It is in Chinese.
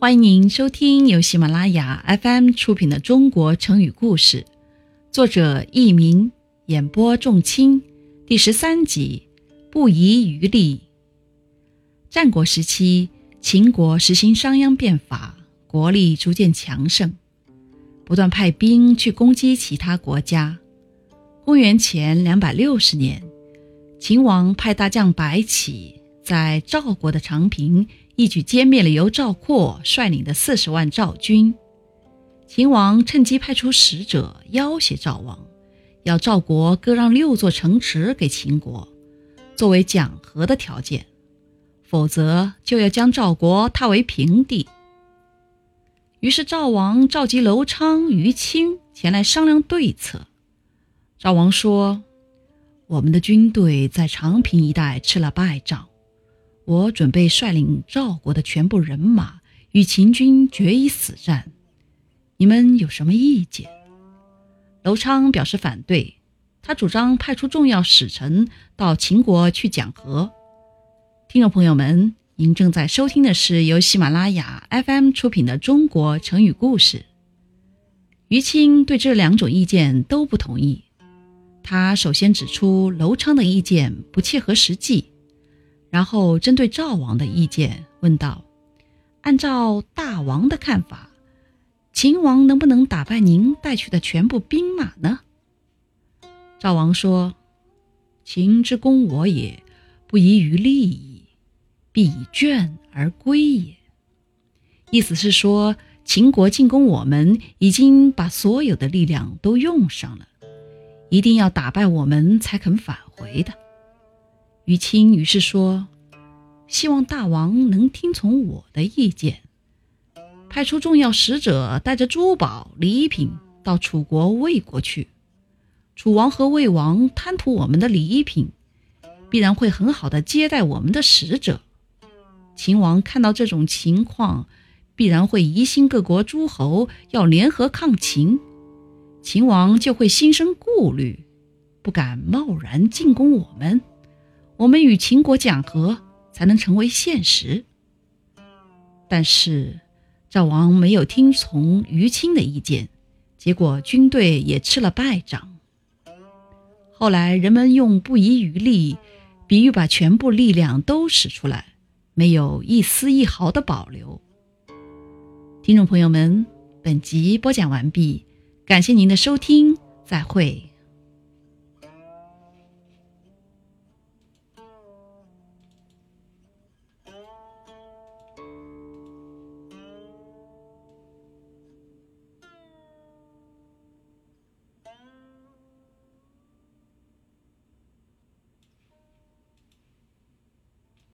欢迎您收听由喜马拉雅 FM 出品的《中国成语故事》，作者佚名，演播仲卿，第十三集不遗余力。战国时期，秦国实行商鞅变法，国力逐渐强盛，不断派兵去攻击其他国家。公元前两百六十年，秦王派大将白起在赵国的长平一举歼灭了由赵括率领的四十万赵军。秦王趁机派出使者要挟赵王，要赵国割让六座城池给秦国，作为讲和的条件，否则就要将赵国踏为平地。于是赵王召集楼昌、于青前来商量对策。赵王说：“我们的军队在长平一带吃了败仗，我准备率领赵国的全部人马与秦军决一死战。你们有什么意见？”楼昌表示反对，他主张派出重要使臣到秦国去讲和。听众朋友们，您正在收听的是由喜马拉雅 FM 出品的《中国成语故事》。于青对这两种意见都不同意。他首先指出楼昌的意见不切合实际，然后针对赵王的意见问道：“按照大王的看法，秦王能不能打败您带去的全部兵马呢？”赵王说：“秦之攻我也，不遗余力矣，必以倦而归也。”意思是说，秦国进攻我们，已经把所有的力量都用上了。一定要打败我们才肯返回的。于青于是说：“希望大王能听从我的意见，派出重要使者，带着珠宝礼品到楚国魏国去。楚王和魏王贪图我们的礼品，必然会很好的接待我们的使者。秦王看到这种情况，必然会疑心各国诸侯要联合抗秦。”秦王就会心生顾虑，不敢贸然进攻我们。我们与秦国讲和，才能成为现实。但是赵王没有听从于青的意见，结果军队也吃了败仗。后来人们用“不遗余力”比喻把全部力量都使出来，没有一丝一毫的保留。听众朋友们，本集播讲完毕。感谢您的收听，再会。